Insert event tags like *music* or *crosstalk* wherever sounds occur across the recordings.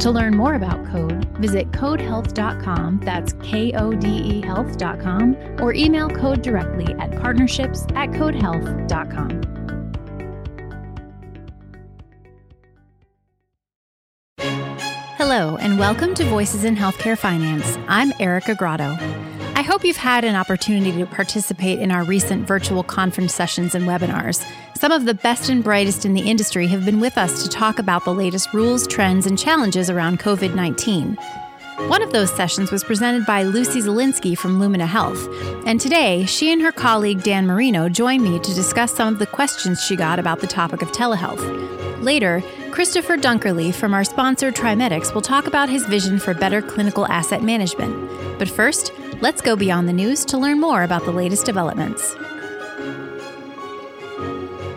To learn more about Kode, visit kodehealth.com, that's K O D E health.com, or email Kode directly at partnerships at kodehealth.com. Hello, and welcome to Voices in Healthcare Finance. I'm Erica Grotto. I hope you've had an opportunity to participate in our recent virtual conference sessions and webinars. Some of the best and brightest in the industry have been with us to talk about the latest rules, trends, and challenges around COVID 19. One of those sessions was presented by Lucy Zielinski from Lumina Health, and today she and her colleague Dan Marino join me to discuss some of the questions she got about the topic of telehealth. Later, Christopher Dunkerley from our sponsor TRIMEDX will talk about his vision for better clinical asset management. But first, let's go beyond the news to learn more about the latest developments.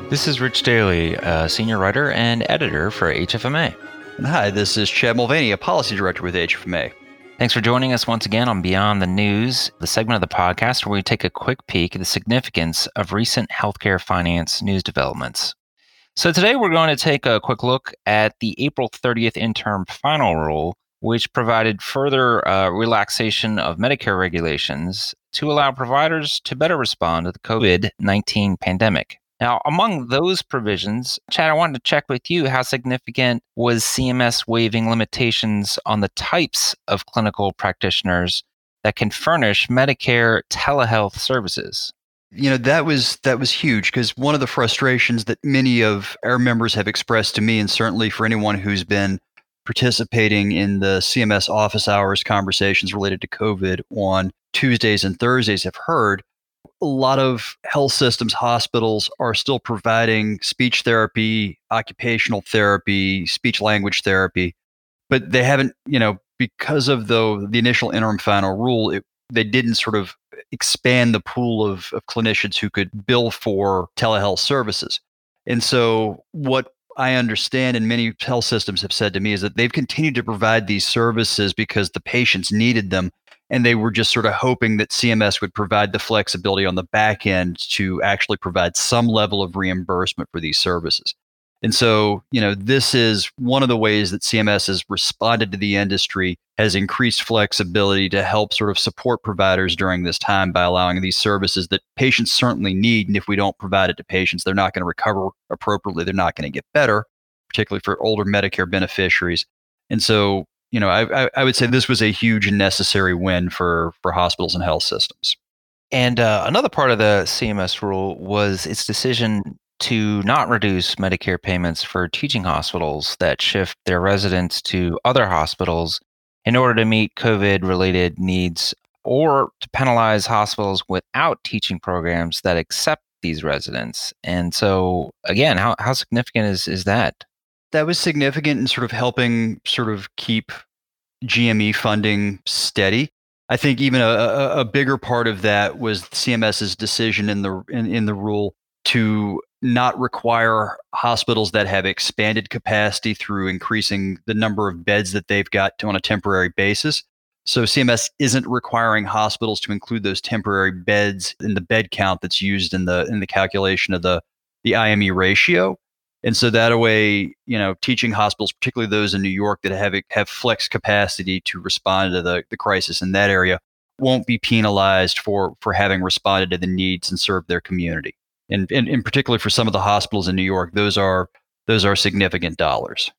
This is Rich Daly, a senior writer and editor for HFMA. And hi, this is Chad Mulvany, a policy director with HFMA. Thanks for joining us once again on Beyond the News, the segment of the podcast where we take a quick peek at the significance of recent healthcare finance news developments. So today we're going to take a quick look at the April 30th interim final rule, which provided further uh, relaxation of Medicare regulations to allow providers to better respond to the COVID 19 pandemic. Now, among those provisions, Chad, I wanted to check with you how significant was CMS waiving limitations on the types of clinical practitioners that can furnish Medicare telehealth services? You know, that was that was huge because one of the frustrations that many of our members have expressed to me and certainly for anyone who's been participating in the CMS office hours conversations related to COVID on Tuesdays and Thursdays have heard a lot of health systems, hospitals are still providing speech therapy, occupational therapy, speech language therapy, but they haven't, you know, because of the the initial interim final rule, it, they didn't sort of expand the pool of, of clinicians who could bill for telehealth services. And so what I understand and many health systems have said to me is that they've continued to provide these services because the patients needed them and they were just sort of hoping that CMS would provide the flexibility on the back end to actually provide some level of reimbursement for these services. And so, you know, this is one of the ways that CMS has responded to the industry, has increased flexibility to help sort of support providers during this time by allowing these services that patients certainly need. And if we don't provide it to patients, they're not going to recover appropriately. They're not going to get better, particularly for older Medicare beneficiaries. And so, you know, I, I, I, would say this was a huge and necessary win for for hospitals and health systems. And uh, another part of the CMS rule was its decision to not reduce Medicare payments for teaching hospitals that shift their residents to other hospitals in order to meet COVID related needs, or to penalize hospitals without teaching programs that accept these residents. And so, again, how, how significant is, is that? that was significant in sort of helping sort of keep GME funding steady. I think even a, a, bigger part of that was CMS's decision in the in, in the rule to not require hospitals that have expanded capacity through increasing the number of beds that they've got on a temporary basis. So CMS isn't requiring hospitals to include those temporary beds in the bed count that's used in the in the calculation of the the IME ratio. And so that way, you know, teaching hospitals, particularly those in New York that have have flex capacity to respond to the, the crisis in that area, won't be penalized for for having responded to the needs and served their community. And, and in particular for some of the hospitals in New York, those are those are significant dollars.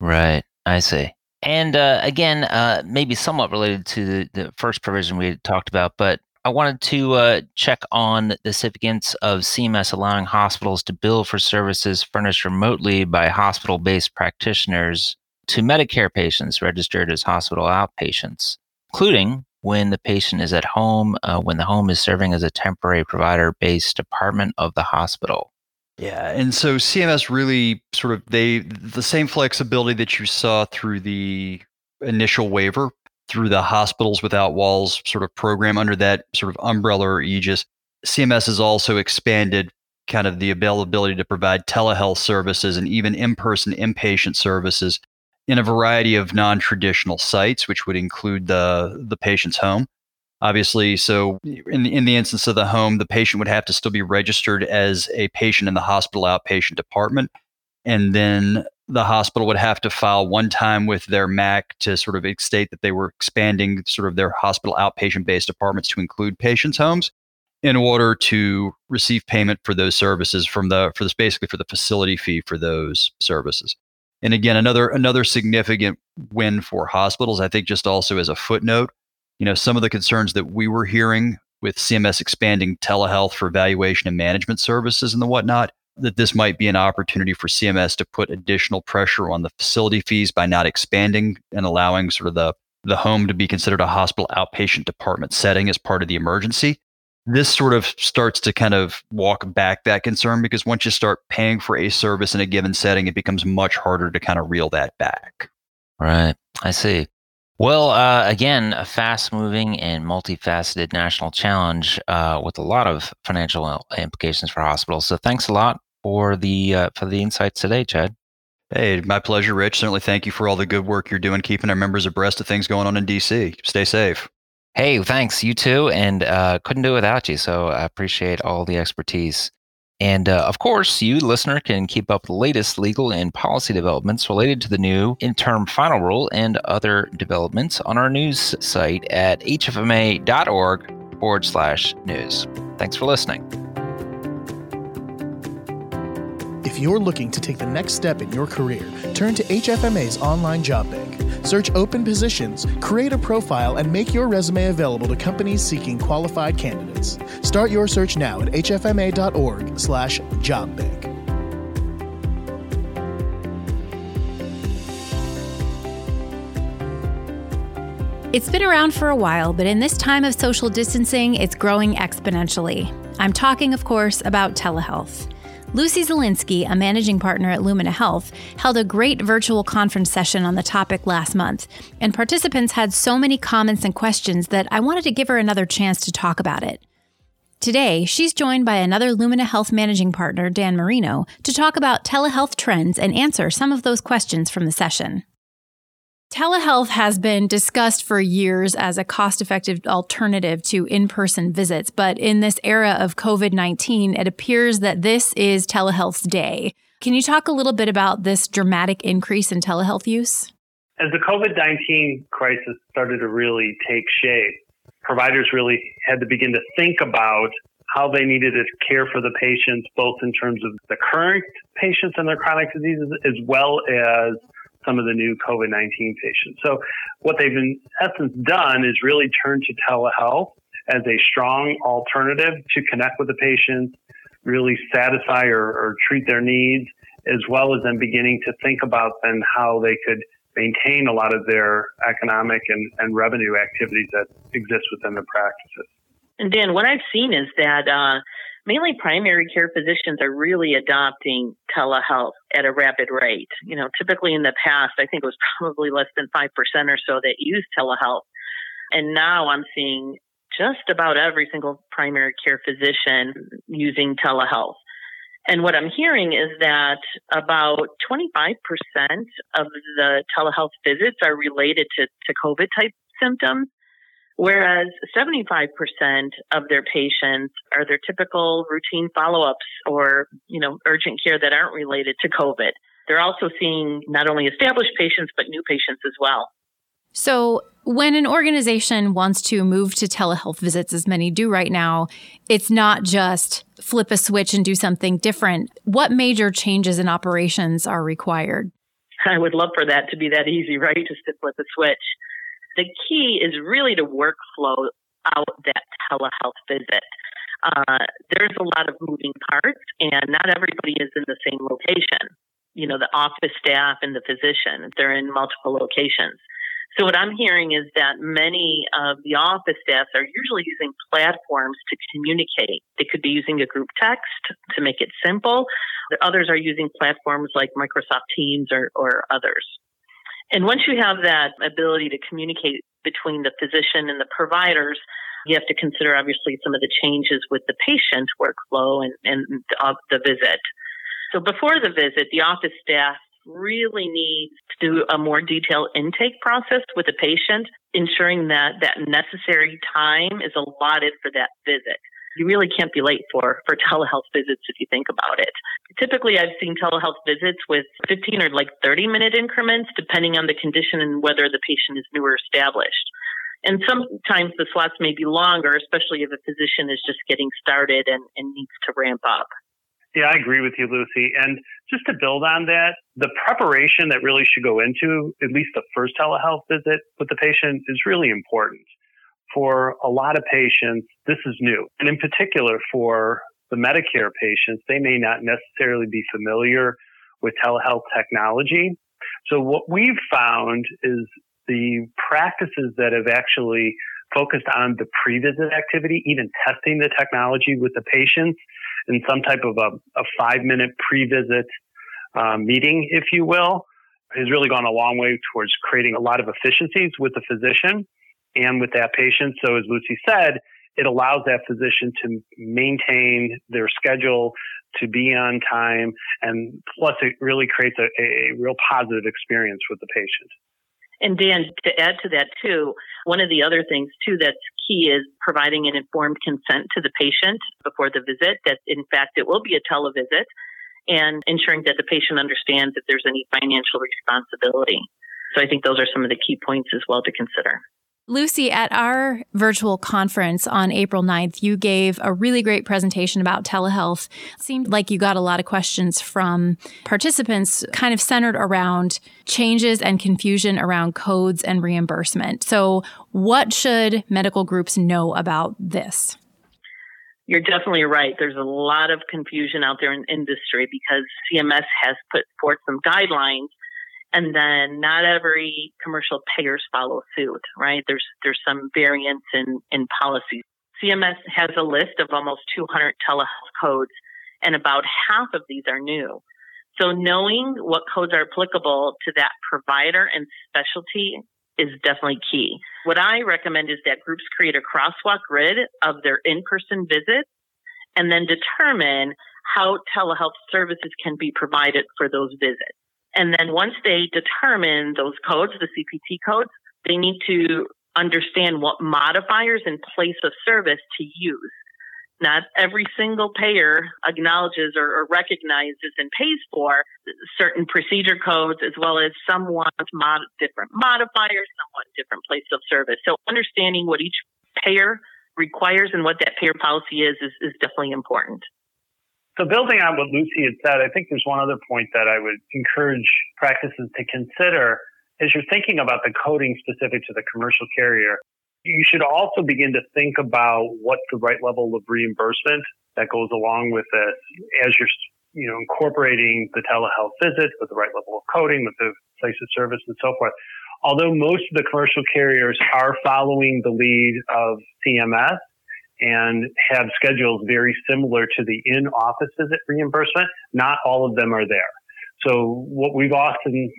Right. I see. And uh, again, uh, maybe somewhat related to the, the first provision we talked about, but I wanted to uh, check on the significance of CMS allowing hospitals to bill for services furnished remotely by hospital based practitioners to Medicare patients registered as hospital outpatients, including when the patient is at home, uh, when the home is serving as a temporary provider based department of the hospital. Yeah, and so CMS really sort of they the same flexibility that you saw through the initial waiver through the Hospitals Without Walls sort of program under that sort of umbrella or aegis. CMS has also expanded kind of the availability to provide telehealth services and even in person inpatient services in a variety of non traditional sites, which would include the, the patient's home. Obviously, so in in the instance of the home, the patient would have to still be registered as a patient in the hospital outpatient department. And then the hospital would have to file one time with their MAC to sort of state that they were expanding sort of their hospital outpatient based departments to include patients' homes in order to receive payment for those services from the for this basically for the facility fee for those services. And again, another another significant win for hospitals, I think just also as a footnote, you know, some of the concerns that we were hearing with CMS expanding telehealth for evaluation and management services and the whatnot, that this might be an opportunity for CMS to put additional pressure on the facility fees by not expanding and allowing sort of the the home to be considered a hospital outpatient department setting as part of the emergency this sort of starts to kind of walk back that concern because once you start paying for a service in a given setting, it becomes much harder to kind of reel that back. Right. I see. Well, uh, again, a fast moving and multifaceted national challenge uh, with a lot of financial implications for hospitals. So thanks a lot for the uh, for the insights today, Chad. Hey, my pleasure, Rich. Certainly thank you for all the good work you're doing, keeping our members abreast of things going on in DC. Stay safe. Hey, thanks. You too. And uh, couldn't do it without you. So I appreciate all the expertise. And uh, of course, you, listener, can keep up the latest legal and policy developments related to the new interim final rule and other developments on our news site at hfma.org forward slash news. Thanks for listening. If you're looking to take the next step in your career, turn to HFMA's online job bank. Search open positions, create a profile, and make your resume available to companies seeking qualified candidates. Start your search now at hfma.org/jobbank. It's been around for a while, but in this time of social distancing, it's growing exponentially. I'm talking, of course, about telehealth. Lucy Zielinski, a managing partner at Lumina Health, held a great virtual conference session on the topic last month, and participants had so many comments and questions that I wanted to give her another chance to talk about it. Today, she's joined by another Lumina Health managing partner, Dan Marino, to talk about telehealth trends and answer some of those questions from the session. Telehealth has been discussed for years as a cost effective alternative to in person visits, but in this era of COVID 19, it appears that this is telehealth's day. Can you talk a little bit about this dramatic increase in telehealth use? As the COVID 19 crisis started to really take shape, providers really had to begin to think about how they needed to care for the patients, both in terms of the current patients and their chronic diseases, as well as some of the new COVID 19 patients. So, what they've in essence done is really turned to telehealth as a strong alternative to connect with the patients, really satisfy or, or treat their needs, as well as then beginning to think about then how they could maintain a lot of their economic and, and revenue activities that exist within the practices. And Dan, what I've seen is that uh, mainly primary care physicians are really adopting telehealth at a rapid rate. You know, typically in the past, I think it was probably less than 5% or so that used telehealth. And now I'm seeing just about every single primary care physician using telehealth. And what I'm hearing is that about 25% of the telehealth visits are related to, to COVID type symptoms. Whereas 75% of their patients are their typical routine follow-ups or, you know, urgent care that aren't related to COVID. They're also seeing not only established patients, but new patients as well. So, when an organization wants to move to telehealth visits, as many do right now, it's not just flip a switch and do something different. What major changes in operations are required? I would love for that to be that easy, right? Just to flip a switch. The key is really to workflow out that telehealth visit. Uh, there's a lot of moving parts, and not everybody is in the same location. You know, the office staff and the physician, they're in multiple locations. So what I'm hearing is that many of the office staff are usually using platforms to communicate. They could be using a group text to make it simple. Others are using platforms like Microsoft Teams or, or others. And once you have that ability to communicate between the physician and the providers, you have to consider obviously some of the changes with the patient workflow and, and of uh, the visit. So before the visit, the office staff really needs to do a more detailed intake process with the patient, ensuring that that necessary time is allotted for that visit. You really can't be late for, for *laughs* telehealth visits if you think about it. Typically, I've seen telehealth visits with 15 or like 30 minute increments, depending on the condition and whether the patient is new or established. And sometimes the slots may be longer, especially if a physician is just getting started and, and needs to ramp up. Yeah, I agree with you, Lucy. And just to build on that, the preparation that really should go into at least the first telehealth visit with the patient is really important. For a lot of patients, this is new. And in particular, for the Medicare patients, they may not necessarily be familiar with telehealth technology. So what we've found is the practices that have actually focused on the pre-visit activity, even testing the technology with the patients in some type of a, a five minute pre-visit um, meeting, if you will, has really gone a long way towards creating a lot of efficiencies with the physician and with that patient. So as Lucy said, it allows that physician to maintain their schedule, to be on time, and plus it really creates a, a real positive experience with the patient. And Dan, to add to that too, one of the other things too that's key is providing an informed consent to the patient before the visit that in fact it will be a televisit and ensuring that the patient understands if there's any financial responsibility. So I think those are some of the key points as well to consider. Lucy, at our virtual conference on April 9th, you gave a really great presentation about telehealth. It seemed like you got a lot of questions from participants kind of centered around changes and confusion around codes and reimbursement. So, what should medical groups know about this? You're definitely right. There's a lot of confusion out there in industry because CMS has put forth some guidelines and then not every commercial payers follow suit, right? There's there's some variance in in policies. CMS has a list of almost 200 telehealth codes, and about half of these are new. So knowing what codes are applicable to that provider and specialty is definitely key. What I recommend is that groups create a crosswalk grid of their in-person visits and then determine how telehealth services can be provided for those visits. And then once they determine those codes, the CPT codes, they need to understand what modifiers in place of service to use. Not every single payer acknowledges or, or recognizes and pays for certain procedure codes, as well as some want mod- different modifiers, some want different place of service. So understanding what each payer requires and what that payer policy is is, is definitely important. So building on what Lucy had said, I think there's one other point that I would encourage practices to consider as you're thinking about the coding specific to the commercial carrier. You should also begin to think about what's the right level of reimbursement that goes along with this as you're you know incorporating the telehealth visits with the right level of coding, with the place of service and so forth. Although most of the commercial carriers are following the lead of CMS, and have schedules very similar to the in office visit reimbursement. Not all of them are there. So what we've often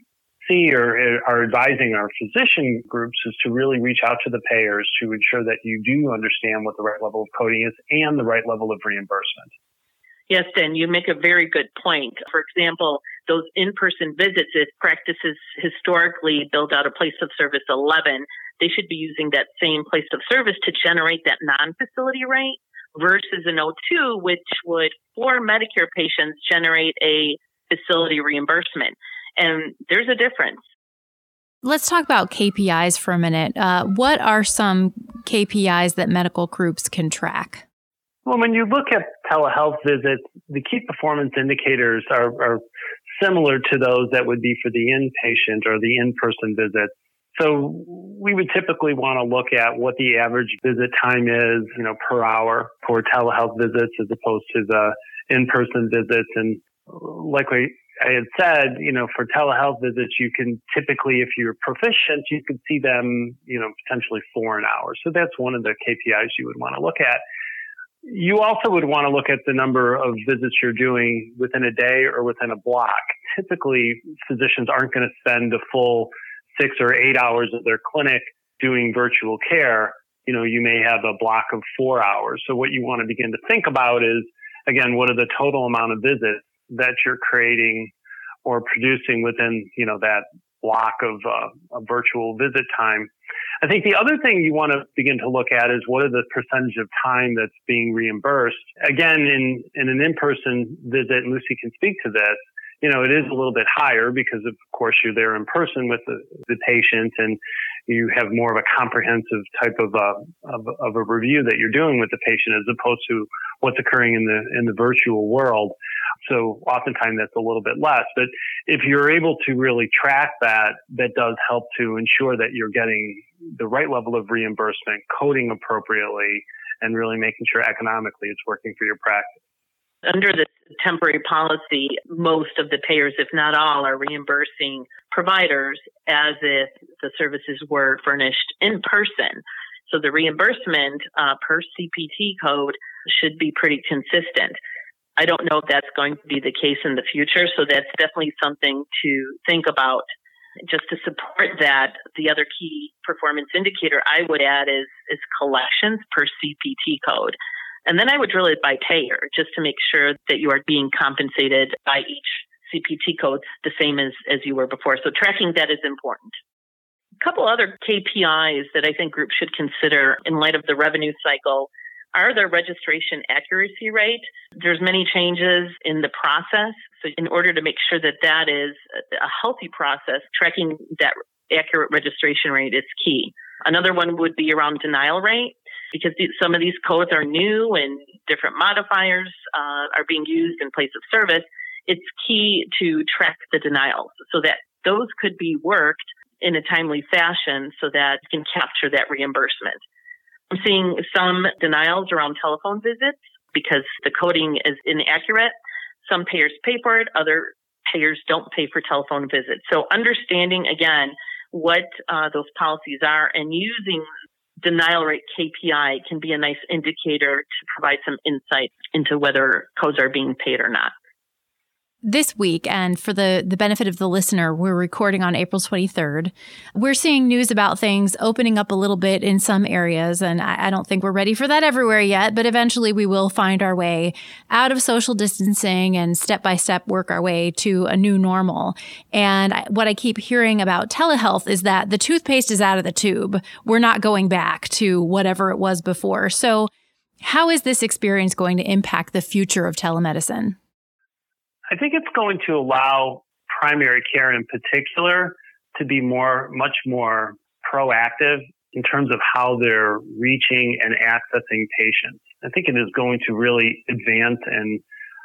see or uh, are advising our physician groups is to really reach out to the payers to ensure that you do understand what the right level of coding is and the right level of reimbursement. Yes, Dan, you make a very good point. For example, those in-person visits, if practices historically build out a place of service 11, they should be using that same place of service to generate that non-facility rate versus an O2, which would, for Medicare patients, generate a facility reimbursement. And there's a difference. Let's talk about KPIs for a minute. Uh, what are some KPIs that medical groups can track? Well, when you look at telehealth visits, the key performance indicators are, are similar to those that would be for the inpatient or the in-person visits. So we would typically want to look at what the average visit time is, you know, per hour for telehealth visits as opposed to the in-person visits. And like I had said, you know, for telehealth visits, you can typically, if you're proficient, you could see them, you know, potentially four an hour. So that's one of the KPIs you would want to look at. You also would want to look at the number of visits you're doing within a day or within a block. Typically, physicians aren't going to spend a full six or eight hours of their clinic doing virtual care, you know, you may have a block of four hours. So what you want to begin to think about is, again, what are the total amount of visits that you're creating or producing within, you know, that block of, uh, virtual visit time. I think the other thing you want to begin to look at is what are the percentage of time that's being reimbursed. Again, in, in an in-person visit, and Lucy can speak to this, you know, it is a little bit higher because of course you're there in person with the, the patient and you have more of a comprehensive type of, uh, of, of a review that you're doing with the patient as opposed to what's occurring in the, in the virtual world. So oftentimes that's a little bit less, but if you're able to really track that, that does help to ensure that you're getting the right level of reimbursement, coding appropriately, and really making sure economically it's working for your practice. Under the temporary policy, most of the payers, if not all, are reimbursing providers as if the services were furnished in person. So the reimbursement uh, per CPT code should be pretty consistent. I don't know if that's going to be the case in the future, so that's definitely something to think about. Just to support that, the other key performance indicator I would add is, is collections per CPT code. And then I would drill it by payer just to make sure that you are being compensated by each CPT code the same as, as you were before. So tracking that is important. A couple other KPIs that I think groups should consider in light of the revenue cycle are their registration accuracy rate. There's many changes in the process. So in order to make sure that that is a healthy process, tracking that accurate registration rate is key. Another one would be around denial rate because some of these codes are new and different modifiers uh, are being used in place of service, it's key to track the denials so that those could be worked in a timely fashion so that you can capture that reimbursement. I'm seeing some denials around telephone visits because the coding is inaccurate. Some payers pay for it, other payers don't pay for telephone visits. So understanding again what uh, those policies are and using denial rate KPI can be a nice indicator to provide some insight into whether codes are being paid or not this week, and for the, the benefit of the listener, we're recording on April 23rd. We're seeing news about things opening up a little bit in some areas, and I, I don't think we're ready for that everywhere yet, but eventually we will find our way out of social distancing and step by step work our way to a new normal. And I, what I keep hearing about telehealth is that the toothpaste is out of the tube. We're not going back to whatever it was before. So, how is this experience going to impact the future of telemedicine? I think it's going to allow primary care in particular to be more, much more proactive in terms of how they're reaching and accessing patients. I think it is going to really advance and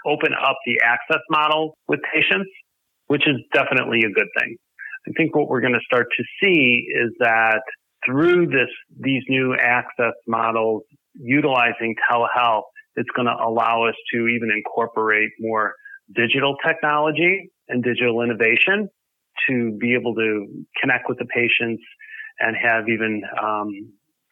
open up the access model with patients, which is definitely a good thing. I think what we're going to start to see is that through this, these new access models utilizing telehealth, it's going to allow us to even incorporate more digital technology and digital innovation to be able to connect with the patients and have even um,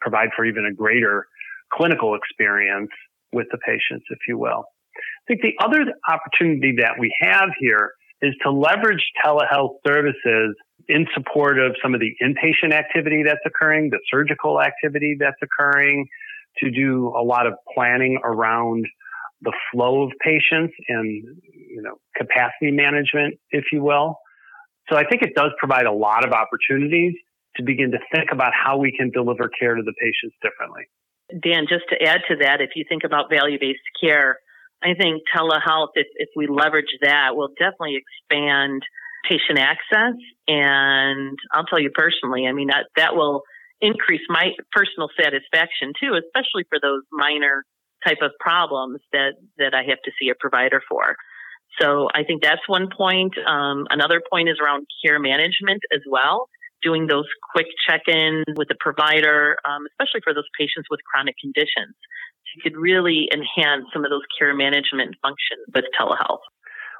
provide for even a greater clinical experience with the patients, if you will. I think the other opportunity that we have here is to leverage telehealth services in support of some of the inpatient activity that's occurring, the surgical activity that's occurring, to do a lot of planning around the flow of patients and you know capacity management, if you will. So I think it does provide a lot of opportunities to begin to think about how we can deliver care to the patients differently. Dan, just to add to that, if you think about value based care, I think telehealth, if, if we leverage that, will definitely expand patient access. And I'll tell you personally, I mean, that, that will increase my personal satisfaction too, especially for those minor type of problems that, that I have to see a provider for. So I think that's one point. Um, another point is around care management as well, doing those quick check-ins with the provider, um, especially for those patients with chronic conditions. You could really enhance some of those care management functions with telehealth.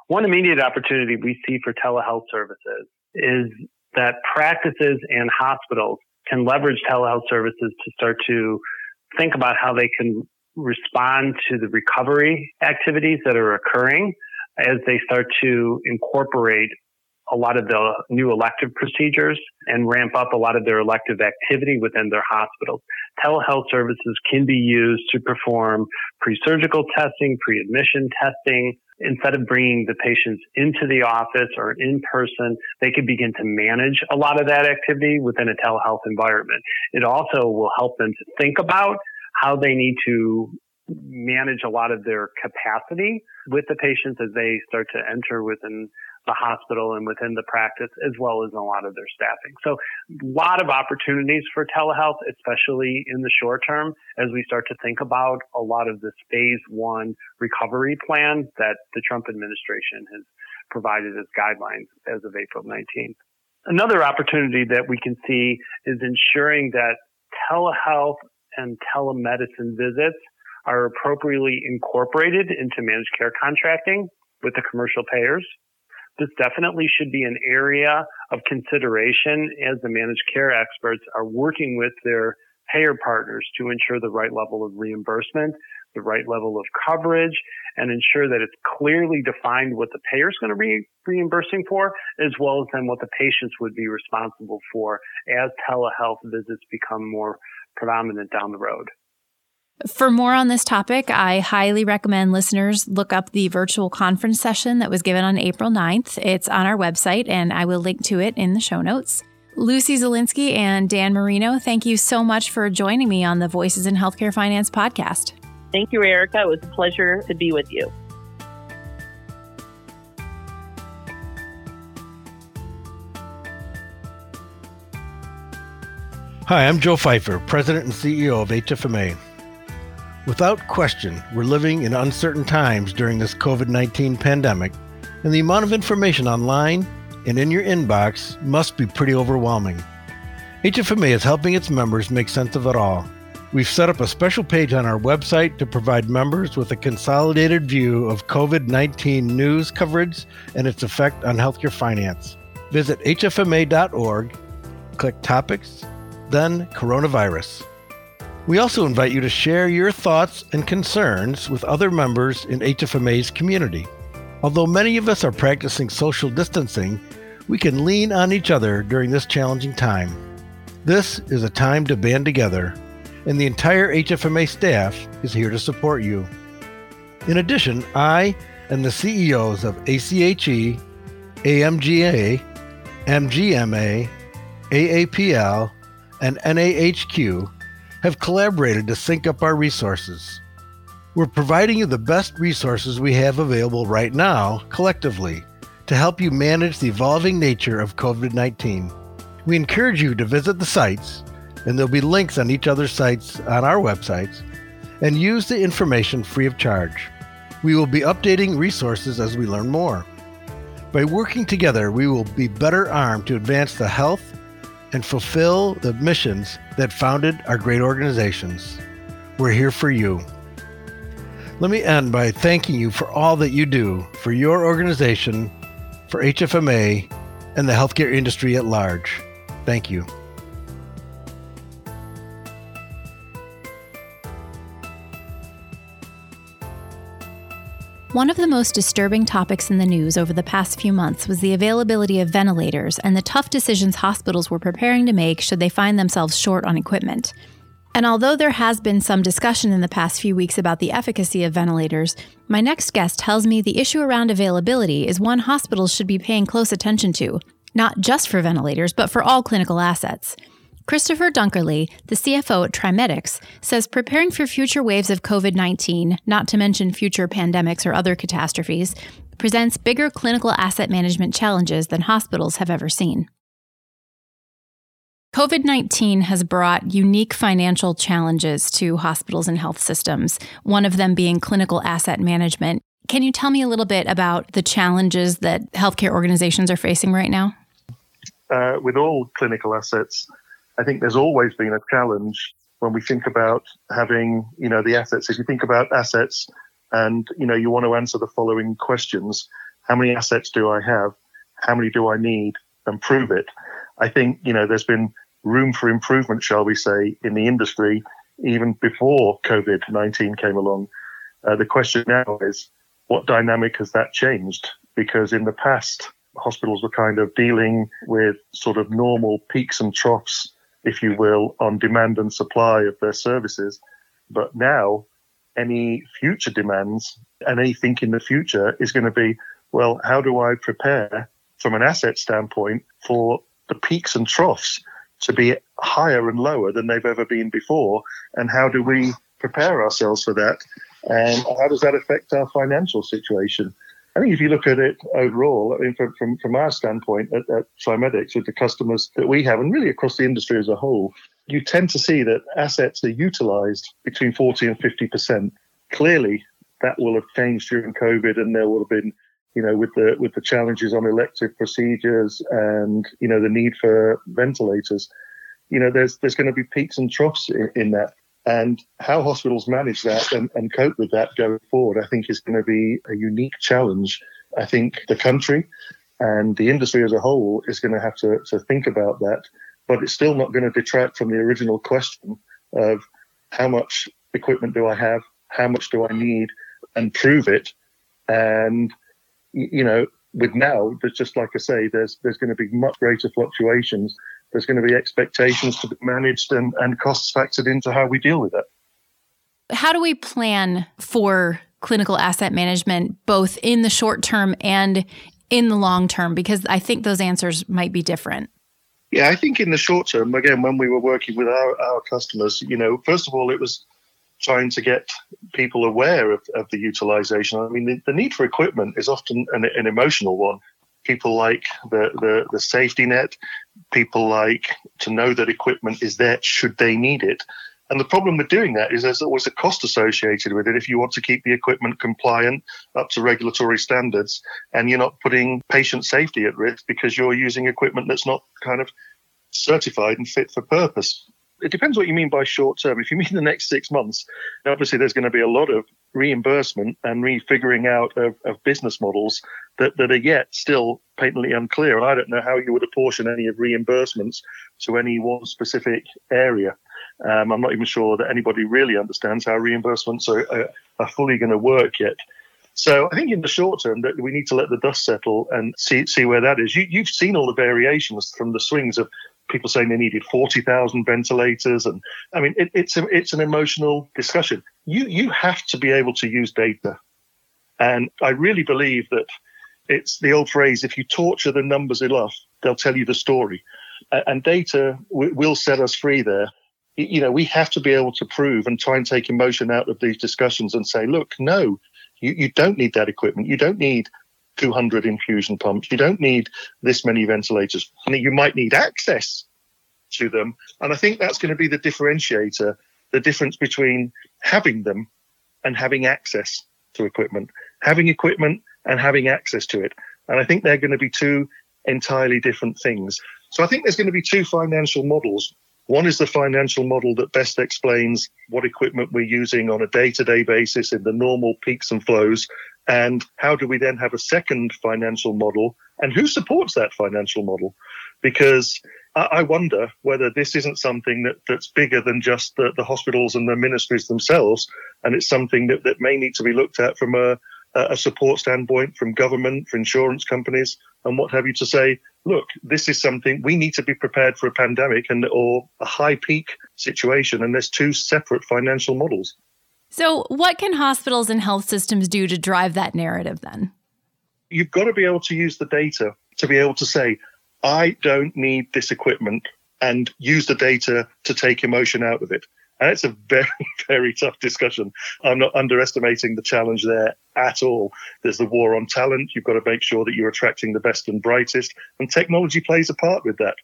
One immediate opportunity we see for telehealth services is that practices and hospitals can leverage telehealth services to start to think about how they can respond to the recovery activities that are occurring as they start to incorporate a lot of the new elective procedures and ramp up a lot of their elective activity within their hospitals. Telehealth services can be used to perform pre-surgical testing, pre-admission testing. Instead of bringing the patients into the office or in person, they can begin to manage a lot of that activity within a telehealth environment. It also will help them to think about how they need to manage a lot of their capacity with the patients as they start to enter within the hospital and within the practice, as well as a lot of their staffing. So, a lot of opportunities for telehealth, especially in the short term, as we start to think about a lot of this phase one recovery plan that the Trump administration has provided as guidelines as of April 19th. Another opportunity that we can see is ensuring that telehealth and telemedicine visits are appropriately incorporated into managed care contracting with the commercial payers. This definitely should be an area of consideration as the managed care experts are working with their payer partners to ensure the right level of reimbursement, the right level of coverage, and ensure that it's clearly defined what the payer is going to be reimbursing for, as well as then what the patients would be responsible for as telehealth visits become more predominant down the road. For more on this topic, I highly recommend listeners look up the virtual conference session that was given on April 9th. It's on our website, and I will link to it in the show notes. Lucy Zielinski and Dan Marino, thank you so much for joining me on the Voices in Healthcare Finance podcast. Thank you, Erica. It was a pleasure to be with you. Hi, I'm Joe Fifer, President and CEO of HFMA. Without question, we're living in uncertain times during this COVID 19 pandemic, and the amount of information online and in your inbox must be pretty overwhelming. HFMA is helping its members make sense of it all. We've set up a special page on our website to provide members with a consolidated view of COVID 19 news coverage and its effect on healthcare finance. Visit hfma.org, click Topics, then Coronavirus. We also invite you to share your thoughts and concerns with other members in HFMA's community. Although many of us are practicing social distancing, we can lean on each other during this challenging time. This is a time to band together, and the entire HFMA staff is here to support you. In addition, I and the CEOs of ACHE, AMGA, MGMA, AAPL, and NAHQ have collaborated to sync up our resources. We're providing you the best resources we have available right now, collectively, to help you manage the evolving nature of COVID 19. We encourage you to visit the sites, and there'll be links on each other's sites on our websites, and use the information free of charge. We will be updating resources as we learn more. By working together, we will be better armed to advance the health and fulfill the missions that founded our great organizations. We're here for you. Let me end by thanking you for all that you do for your organization, for HFMA, and the healthcare industry at large. Thank you. One of the most disturbing topics in the news over the past few months was the availability of ventilators and the tough decisions hospitals were preparing to make should they find themselves short on equipment. And although there has been some discussion in the past few weeks about the efficacy of ventilators, my next guest tells me the issue around availability is one hospitals should be paying close attention to, not just for ventilators, but for all clinical assets. Christopher Dunkerley, the CFO at TRIMEDX, says preparing for future waves of COVID 19, not to mention future pandemics or other catastrophes, presents bigger clinical asset management challenges than hospitals have ever seen. COVID 19 has brought unique financial challenges to hospitals and health systems, one of them being clinical asset management. Can you tell me a little bit about the challenges that healthcare organizations are facing right now? Uh, with all clinical assets, I think there's always been a challenge when we think about having, you know, the assets. If you think about assets and, you know, you want to answer the following questions. How many assets do I have? How many do I need? And prove it. I think, you know, there's been room for improvement, shall we say, in the industry even before COVID-19 came along. Uh, the question now is, what dynamic has that changed? Because in the past, hospitals were kind of dealing with sort of normal peaks and troughs, if you will, on demand and supply of their services. But now, any future demands and anything in the future is going to be, well, how do I prepare from an asset standpoint for the peaks and troughs to be higher and lower than they've ever been before? And how do we prepare ourselves for that? And how does that affect our financial situation? I think if you look at it overall, I mean, from, from, from our standpoint at, at TRIMEDX, with the customers that we have, and really across the industry as a whole, you tend to see that assets are utilized between 40 and 50%. Clearly, that will have changed during COVID, and there will have been, you know, with the with the challenges on elective procedures and you know the need for ventilators. You know, there's there's going to be peaks and troughs in, in that. And how hospitals manage that and, and cope with that going forward, I think, is going to be a unique challenge. I think the country and the industry as a whole is going to have to, to think about that. But it's still not going to detract from the original question of how much equipment do I have? How much do I need? And prove it. And, you know, with now, there's just like I say, there's there's going to be much greater fluctuations there's going to be expectations to be managed and, and costs factored into how we deal with it. How do we plan for clinical asset management, both in the short term and in the long term? Because I think those answers might be different. Yeah, I think in the short term, again, when we were working with our, our customers, you know, first of all, it was trying to get people aware of, of the utilization. I mean, the, the need for equipment is often an, an emotional one people like the, the, the safety net, people like to know that equipment is there should they need it. And the problem with doing that is there's always a cost associated with it if you want to keep the equipment compliant up to regulatory standards and you're not putting patient safety at risk because you're using equipment that's not kind of certified and fit for purpose it depends what you mean by short term. If you mean the next six months, obviously there's going to be a lot of reimbursement and refiguring out of, of business models that, that are yet still patently unclear. And I don't know how you would apportion any of reimbursements to any one specific area. Um, I'm not even sure that anybody really understands how reimbursements are, are, are fully going to work yet. So I think in the short term that we need to let the dust settle and see see where that is. You, have seen all the variations from the swings of people saying they needed 40,000 ventilators. And I mean, it, it's, a, it's an emotional discussion. You, you have to be able to use data. And I really believe that it's the old phrase if you torture the numbers enough, they'll tell you the story. And data will set us free there. You know, we have to be able to prove and try and take emotion out of these discussions and say, look, no, you, you don't need that equipment. You don't need 200 infusion pumps. You don't need this many ventilators. I mean, you might need access to them. And I think that's going to be the differentiator, the difference between having them and having access to equipment, having equipment and having access to it. And I think they're going to be two entirely different things. So I think there's going to be two financial models. One is the financial model that best explains what equipment we're using on a day to day basis in the normal peaks and flows and how do we then have a second financial model? And who supports that financial model? Because I wonder whether this isn't something that, that's bigger than just the, the hospitals and the ministries themselves. And it's something that, that may need to be looked at from a, a support standpoint from government, for insurance companies, and what have you to say, look, this is something we need to be prepared for a pandemic and or a high peak situation. And there's two separate financial models. So, what can hospitals and health systems do to drive that narrative then? You've got to be able to use the data to be able to say, I don't need this equipment and use the data to take emotion out of it. And it's a very, *laughs* very tough discussion. I'm not underestimating the challenge there at all. There's the war on talent. You've got to make sure that you're attracting the best and brightest, and technology plays a part with that.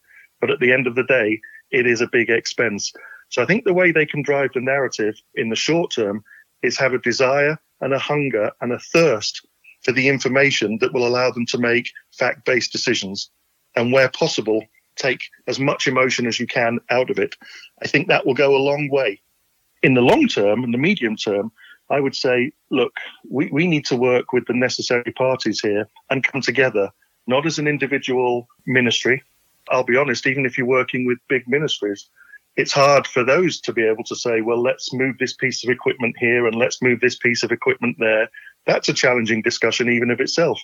But at the end of the day, it is a big expense. So I think the way they can drive the narrative in the short term is have a desire and a hunger and a thirst for the information that will allow them to make fact based decisions. And where possible, take as much emotion as you can out of it. I think that will go a long way. In the long term and the medium term, I would say, look, we, we need to work with the necessary parties here and come together, not as an individual ministry. I'll be honest, even if you're working with big ministries, it's hard for those to be able to say, well, let's move this piece of equipment here and let's move this piece of equipment there. That's a challenging discussion, even of itself.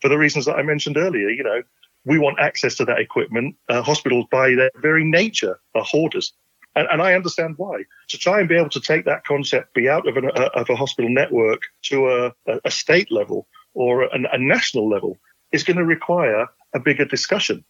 for the reasons that I mentioned earlier. You know, we want access to that equipment. Uh, hospitals, by their very nature, are hoarders. And, and, I understand why. To try and be able to take that concept, be out of, an, a, of a hospital network to a, a state level or a national level is going to require a bigger discussion.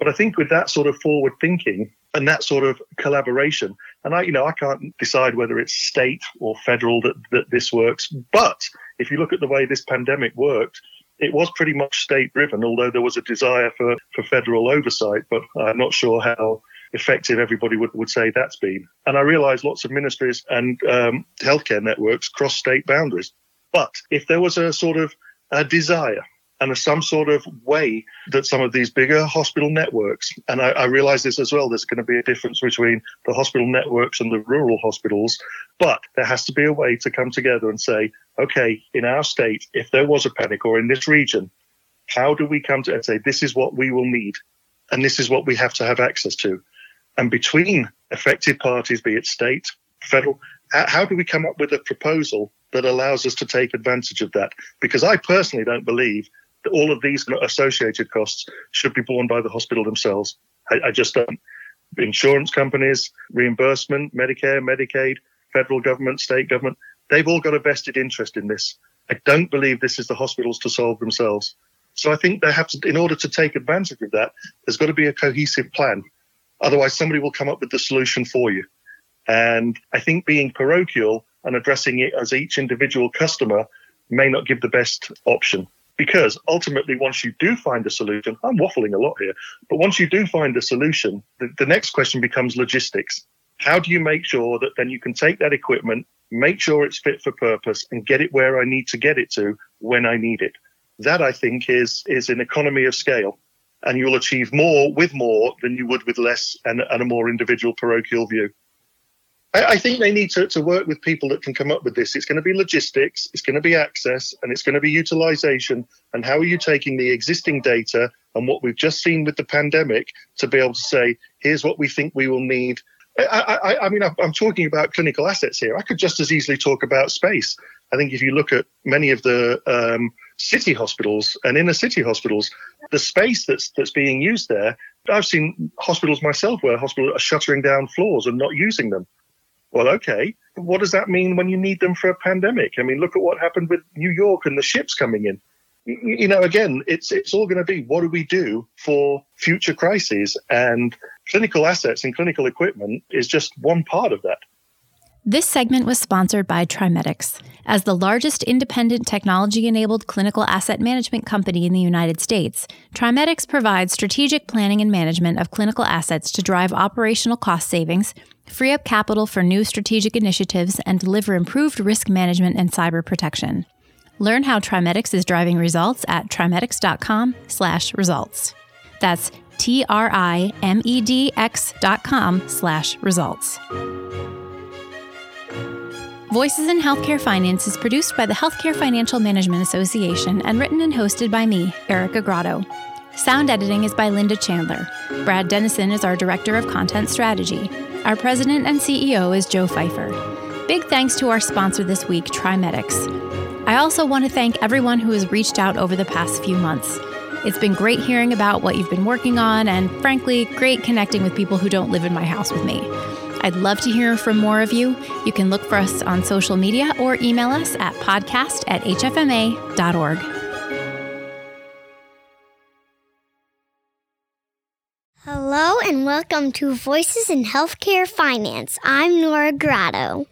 But I think with that sort of forward thinking and that sort of collaboration, and I, you know, I can't decide whether it's state or federal that, that this works. But if you look at the way this pandemic worked, it was pretty much state driven, although there was a desire for, for federal oversight. But I'm not sure how effective everybody would, would say that's been. And I realize lots of ministries and um, healthcare networks cross state boundaries. But if there was a sort of a desire and some sort of way that some of these bigger hospital networks, and I, I, realize this as well, there's going to be a difference between the hospital networks and the rural hospitals, but there has to be a way to come together and say, okay, in our state, if there was a panic or in this region, how do we come to and say, this is what we will need and this is what we have to have access to? And between affected parties, be it state, federal, how do we come up with a proposal that allows us to take advantage of that? Because I personally don't believe all of these associated costs should be borne by the hospital themselves. I, I just don't. Insurance companies, reimbursement, Medicare, Medicaid, federal government, state government, they've all got a vested interest in this. I don't believe this is the hospitals to solve themselves. So I think they have to, in order to take advantage of that, there's got to be a cohesive plan. Otherwise, somebody will come up with the solution for you. And I think being parochial and addressing it as each individual customer may not give the best option. Because ultimately, once you do find a solution, I'm waffling a lot here, but once you do find a solution, the, the next question becomes logistics. How do you make sure that then you can take that equipment, make sure it's fit for purpose, and get it where I need to get it to when I need it? That I think is is an economy of scale, and you'll achieve more with more than you would with less and, and a more individual parochial view. I, I think they need to, to work with people that can come up with this. It's going to be logistics, it's going to be access, and it's going to be utilization. And how are you taking the existing data and what we've just seen with the pandemic to be able to say, here's what we think we will need I, I, I, mean, I'm talking about clinical assets here. I could just as easily talk about space. I think if you look at many of the um, city hospitals and inner city hospitals, the space that's that's being used there, I've seen hospitals myself where hospitals are shuttering down floors and not using them. Well, okay. What does that mean when you need them for a pandemic? I mean, look at what happened with New York and the ships coming in. You know, again, it's it's all going to be what do we do for future crises, and clinical assets and clinical equipment is just one part of that. This segment was sponsored by TRIMEDX. As the largest independent technology enabled clinical asset management company in the United States, TRIMEDX provides strategic planning and management of clinical assets to drive operational cost savings, free up capital for new strategic initiatives, and deliver improved risk management and cyber protection. Learn how TRIMEDX is driving results at trimedx.com/results. That's T R I M E D X dot com slash results. Voices in Healthcare Finance is produced by the Healthcare Financial Management Association and written and hosted by me, Erica Grotto. Sound editing is by Linda Chandler. Brad Dennison is our Director of Content Strategy. Our President and CEO is Joe Fifer. Big thanks to our sponsor this week, TRIMEDX. I also want to thank everyone who has reached out over the past few months. It's been great hearing about what you've been working on, and frankly, great connecting with people who don't live in my house with me. I'd love to hear from more of you. You can look for us on social media or email us at podcast at hfma.org. Hello and welcome to Voices in Healthcare Finance. I'm Nora Grotto.